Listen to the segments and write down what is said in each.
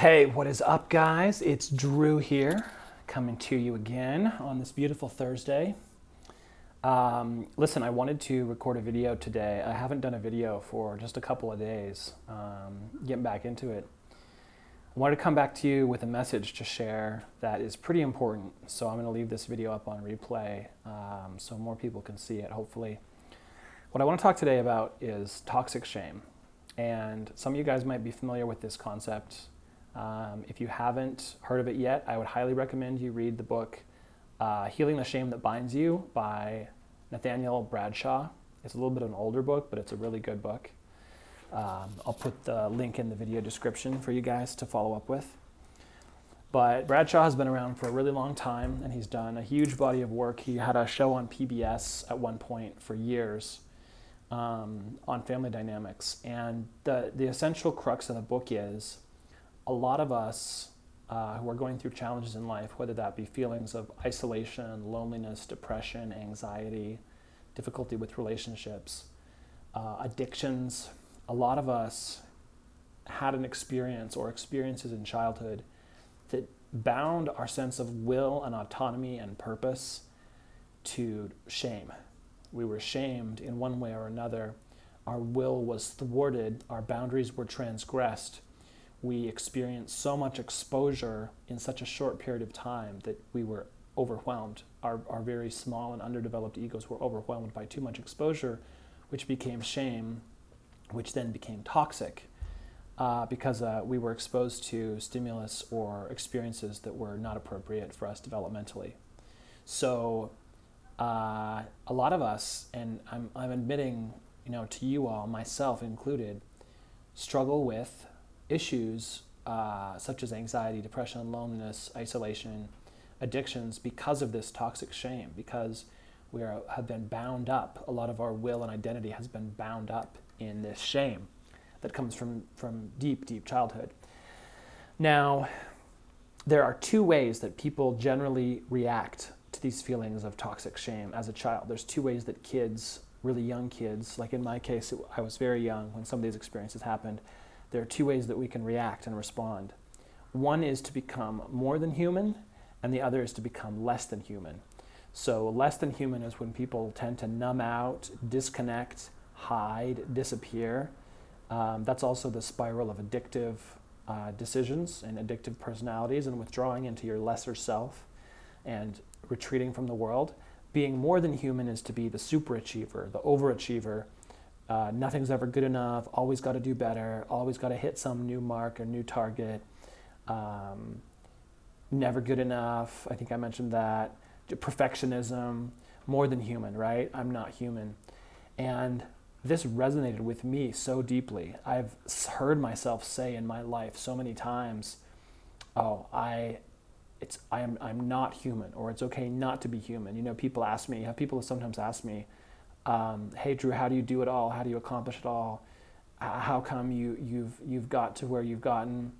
Hey, what is up, guys? It's Drew here, coming to you again on this beautiful Thursday. Um, listen, I wanted to record a video today. I haven't done a video for just a couple of days, um, getting back into it. I wanted to come back to you with a message to share that is pretty important. So I'm going to leave this video up on replay um, so more people can see it, hopefully. What I want to talk today about is toxic shame. And some of you guys might be familiar with this concept. Um, if you haven't heard of it yet, I would highly recommend you read the book uh, Healing the Shame That Binds You by Nathaniel Bradshaw. It's a little bit of an older book, but it's a really good book. Um, I'll put the link in the video description for you guys to follow up with. But Bradshaw has been around for a really long time and he's done a huge body of work. He had a show on PBS at one point for years um, on family dynamics. And the, the essential crux of the book is a lot of us uh, who are going through challenges in life, whether that be feelings of isolation, loneliness, depression, anxiety, difficulty with relationships, uh, addictions, a lot of us had an experience or experiences in childhood that bound our sense of will and autonomy and purpose to shame. We were shamed in one way or another. Our will was thwarted, our boundaries were transgressed we experienced so much exposure in such a short period of time that we were overwhelmed. Our, our very small and underdeveloped egos were overwhelmed by too much exposure, which became shame, which then became toxic uh, because uh, we were exposed to stimulus or experiences that were not appropriate for us developmentally. So, uh, a lot of us, and I'm, I'm admitting, you know, to you all, myself included, struggle with issues uh, such as anxiety, depression, loneliness, isolation, addictions because of this toxic shame, because we are, have been bound up. A lot of our will and identity has been bound up in this shame that comes from, from deep, deep childhood. Now, there are two ways that people generally react to these feelings of toxic shame as a child. There's two ways that kids, really young kids, like in my case, I was very young when some of these experiences happened, there are two ways that we can react and respond. One is to become more than human, and the other is to become less than human. So, less than human is when people tend to numb out, disconnect, hide, disappear. Um, that's also the spiral of addictive uh, decisions and addictive personalities and withdrawing into your lesser self and retreating from the world. Being more than human is to be the superachiever, the overachiever, uh, nothing's ever good enough, always got to do better, always got to hit some new mark or new target, um, never good enough. I think I mentioned that. Perfectionism, more than human, right? I'm not human. And this resonated with me so deeply. I've heard myself say in my life so many times, "Oh, I, it's I am I'm not human," or "It's okay not to be human." You know, people ask me. Have people sometimes ask me, um, hey Drew, how do you do it all? How do you accomplish it all? How come you you've you've got to where you've gotten?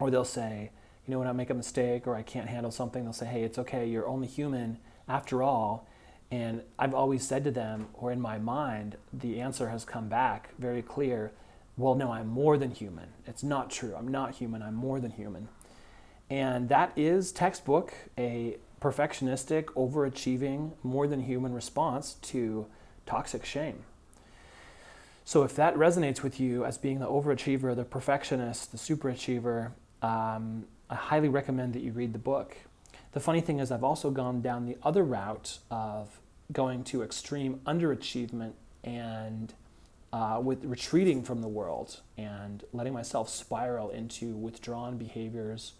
Or they'll say, you know, when I make a mistake or I can't handle something, they'll say, hey, it's okay. You're only human after all. And I've always said to them, or in my mind, the answer has come back very clear. Well, no, I'm more than human. It's not true. I'm not human. I'm more than human. And that is textbook a perfectionistic, overachieving, more than human response to toxic shame. So if that resonates with you as being the overachiever, the perfectionist, the superachiever, um, I highly recommend that you read the book. The funny thing is, I've also gone down the other route of going to extreme underachievement and uh, with retreating from the world and letting myself spiral into withdrawn behaviors,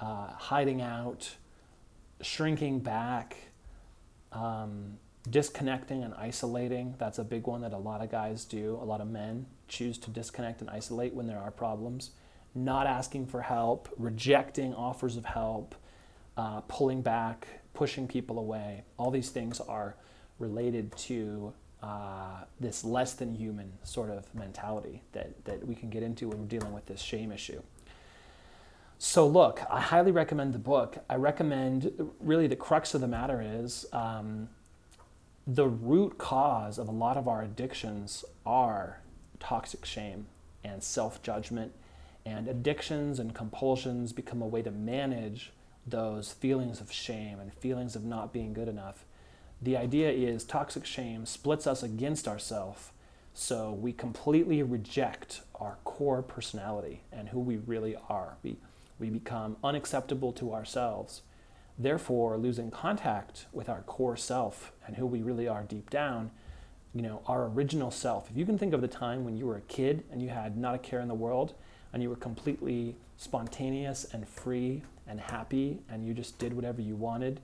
uh, hiding out, shrinking back, um, disconnecting and isolating that's a big one that a lot of guys do. A lot of men choose to disconnect and isolate when there are problems. Not asking for help rejecting offers of help uh, pulling back pushing people away. All these things are related to uh, this less than human sort of mentality that, that we can get into when we're dealing with this shame issue. So look i highly recommend the book. I recommend really the crux of the matter is um, the root cause of a lot of our addictions are toxic shame and self judgment And addictions and compulsions become a way to manage those feelings of shame and feelings of not being good enough. The idea is toxic shame splits us against ourselves, so we completely reject our core personality and who we really are. We, we become unacceptable to ourselves, therefore losing contact with our core self and who we really are deep down, you know, our original self. If you can think of the time when you were a kid and you had not a care in the world and you were completely spontaneous and free and happy and you just did whatever you wanted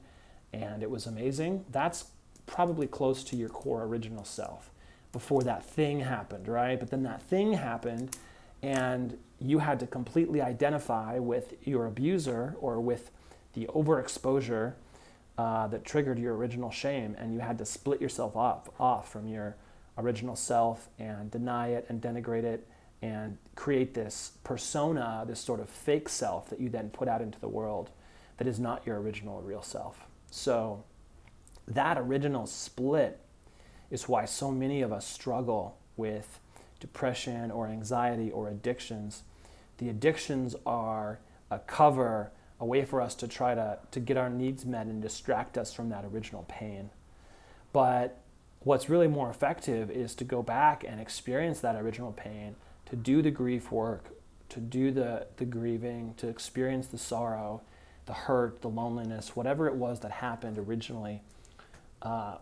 and it was amazing, that's probably close to your core original self before that thing happened, right? But then that thing happened and you had to completely identify with your abuser or with the overexposure uh, that triggered your original shame, and you had to split yourself off, off from your original self and deny it and denigrate it and create this persona, this sort of fake self that you then put out into the world that is not your original real self. So, that original split is why so many of us struggle with depression or anxiety or addictions. The addictions are a cover, a way for us to try to, to get our needs met and distract us from that original pain. But what's really more effective is to go back and experience that original pain to do the grief work, to do the, the grieving, to experience the sorrow, the hurt, the loneliness, whatever it was that happened originally uh,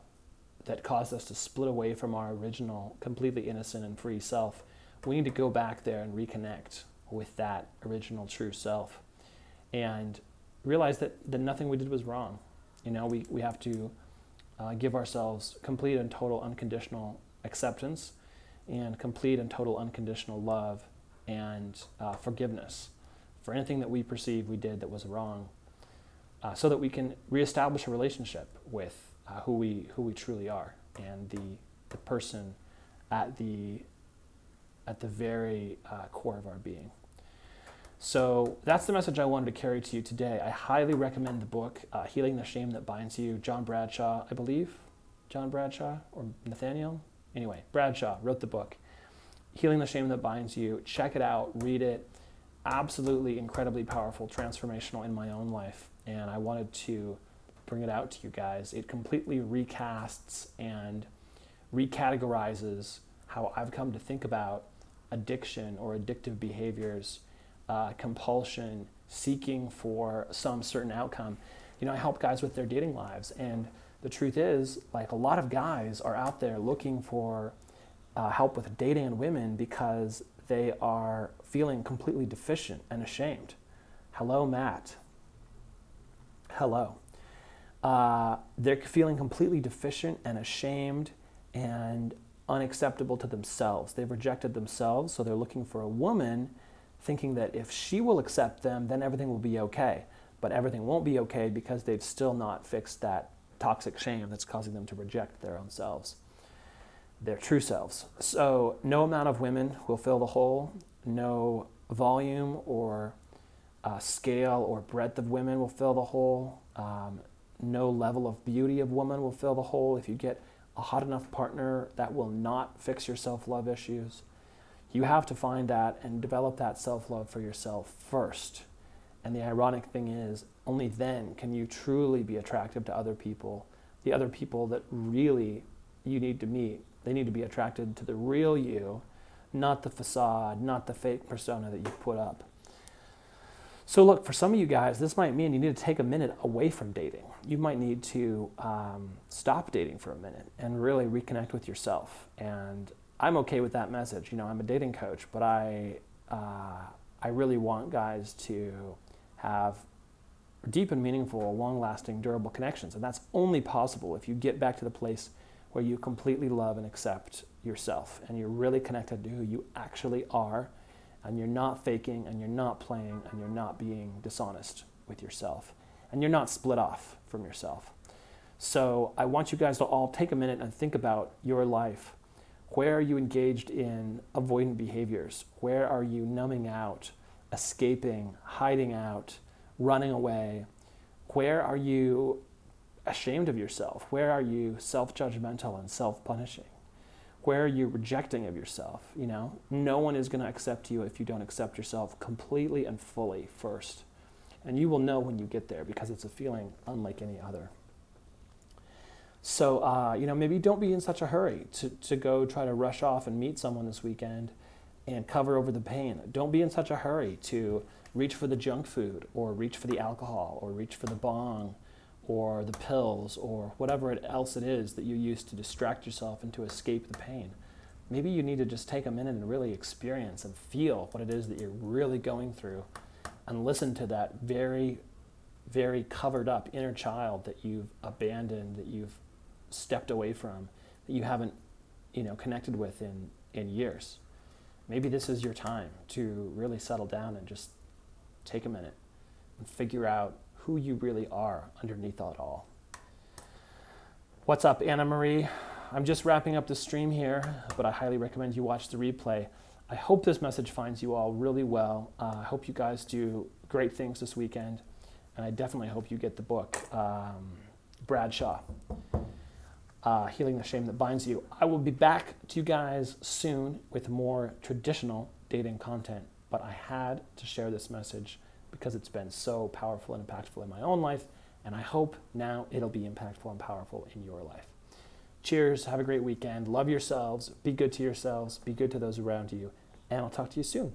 that caused us to split away from our original, completely innocent and free self. We need to go back there and reconnect with that original true self and realize that, that nothing we did was wrong. You know, we, we have to uh, give ourselves complete and total unconditional acceptance and complete and total unconditional love and uh, forgiveness for anything that we perceive we did that was wrong, uh, so that we can reestablish a relationship with uh, who we who we truly are and the the person at the at the very uh, core of our being. So that's the message I wanted to carry to you today. I highly recommend the book uh, "Healing the Shame That Binds You." John Bradshaw, I believe, John Bradshaw or Nathaniel Anyway, Bradshaw wrote the book, Healing the Shame That Binds You. Check it out, read it. Absolutely incredibly powerful, transformational in my own life. And I wanted to bring it out to you guys. It completely recasts and recategorizes how I've come to think about addiction or addictive behaviors, uh, compulsion, seeking for some certain outcome. You know, I help guys with their dating lives and the truth is, like a lot of guys are out there looking for uh, help with dating women because they are feeling completely deficient and ashamed. Hello, Matt. Hello. Uh, they're feeling completely deficient and ashamed and unacceptable to themselves. They've rejected themselves, so they're looking for a woman thinking that if she will accept them, then everything will be okay. But everything won't be okay because they've still not fixed that toxic shame that's causing them to reject their own selves, their true selves. So, no amount of women will fill the hole, no volume or uh, scale or breadth of women will fill the hole. Um, no level of beauty of woman will fill the hole. If you get a hot enough partner, that will not fix your self love issues. You have to find that and develop that self love for yourself first. And the ironic thing is, only then can you truly be attractive to other people, the other people that really you need to meet. They need to be attracted to the real you, not the facade, not the fake persona that you put up. So, look, for some of you guys, this might mean you need to take a minute away from dating. You might need to um, stop dating for a minute and really reconnect with yourself. And I'm okay with that message. You know, I'm a dating coach, but I, uh, I really want guys to have deep and meaningful, long lasting, durable connections. And that's only possible if you get back to the place where you completely love and accept yourself and you're really connected to who you actually are and you're not faking and you're not playing and you're not being dishonest with yourself and you're not split off from yourself. So I want you guys to all take a minute and think about your life. Where are you engaged in avoidant behaviors? Where are you numbing out, escaping, hiding out? running away? Where are you ashamed of yourself? Where are you self judgmental and self punishing? where are you're rejecting of yourself. You know, no one is going to accept you if you don't accept yourself completely and fully first. And you will know when you get there because it's a feeling unlike any other. So, uh, you know, maybe don't be in such a hurry to, to go try to rush off and meet someone this weekend and cover over the pain. Don't be in such a hurry to reach for the junk food or reach for the alcohol or reach for the bong or the pills or whatever else it is that you use to distract yourself and to escape the pain. Maybe you need to just take a minute and really experience and feel what it is that you're really going through and listen to that very, very covered up inner child that you've abandoned, that you've stepped away from, that you haven't, you know, connected with in, in years. Maybe this is your time to really settle down and just take a minute and figure out who you really are underneath it all. What's up, Anna Marie? I'm just wrapping up the stream here, but I highly recommend you watch the replay. I hope this message finds you all really well. Uh, I hope you guys do great things this weekend, and I definitely hope you get the book, um, Bradshaw, uh, Healing the Shame That Binds You. I will be back to you guys soon with more traditional dating content, but I had to share this message because it's been so powerful and impactful in my own life, and I hope now it'll be impactful and powerful in your life. Cheers, have a great weekend, love yourselves, be good to yourselves, be good to those around you, and I'll talk to you soon.